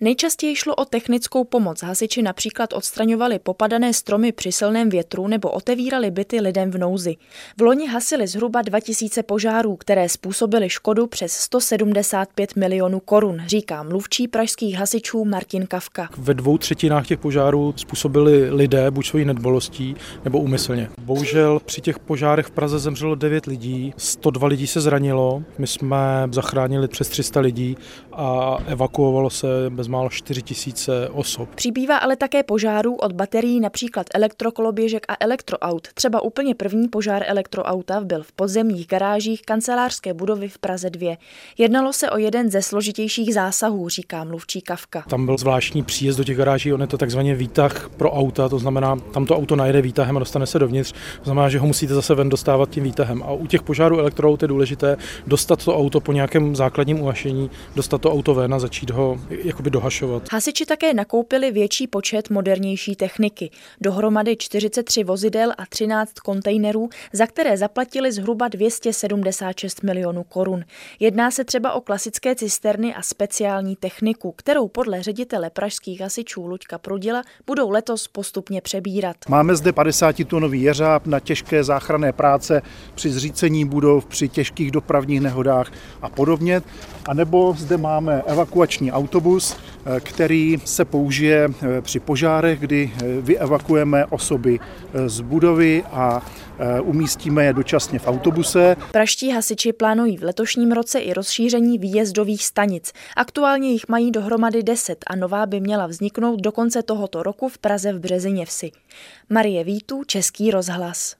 Nejčastěji šlo o technickou pomoc. Hasiči například odstraňovali popadané stromy při silném větru nebo otevírali byty lidem v nouzi. V loni hasili zhruba 2000 požárů, které způsobily škodu přes 175 milionů korun, říká mluvčí pražských hasičů Martin Kavka. Ve dvou třetinách těch požárů způsobili lidé buď svojí nedbolostí nebo úmyslně. Bohužel při těch požárech v Praze zemřelo 9 lidí, 102 lidí se zranilo, my jsme zachránili přes 300 lidí a evakuovalo se bez bezmálo 4 tisíce osob. Přibývá ale také požárů od baterií například elektrokoloběžek a elektroaut. Třeba úplně první požár elektroauta byl v podzemních garážích kancelářské budovy v Praze 2. Jednalo se o jeden ze složitějších zásahů, říká mluvčí Kavka. Tam byl zvláštní příjezd do těch garáží, on je to takzvaně výtah pro auta, to znamená, tam to auto najede výtahem a dostane se dovnitř, to znamená, že ho musíte zase ven dostávat tím výtahem. A u těch požárů elektroaut je důležité dostat to auto po nějakém základním uhašení, dostat to auto ven a začít ho jakoby dohašovat. Hasiči také nakoupili větší počet modernější techniky. Dohromady 43 vozidel a 13 kontejnerů, za které zaplatili zhruba 276 milionů korun. Jedná se třeba o klasické cisterny a speciální techniku, kterou podle ředitele pražských hasičů Luďka Prudila budou letos postupně přebírat. Máme zde 50-tunový jeřáb na těžké záchranné práce při zřícení budov, při těžkých dopravních nehodách a podobně. A nebo zde máme evakuační autobus, který se použije eh, při požárech, kdy eh, vyevakuujeme osoby z budovy a umístíme je dočasně v autobuse. Praští hasiči plánují v letošním roce i rozšíření výjezdových stanic. Aktuálně jich mají dohromady 10 a nová by měla vzniknout do konce tohoto roku v Praze v Březiněvsi. Marie Vítu, Český rozhlas.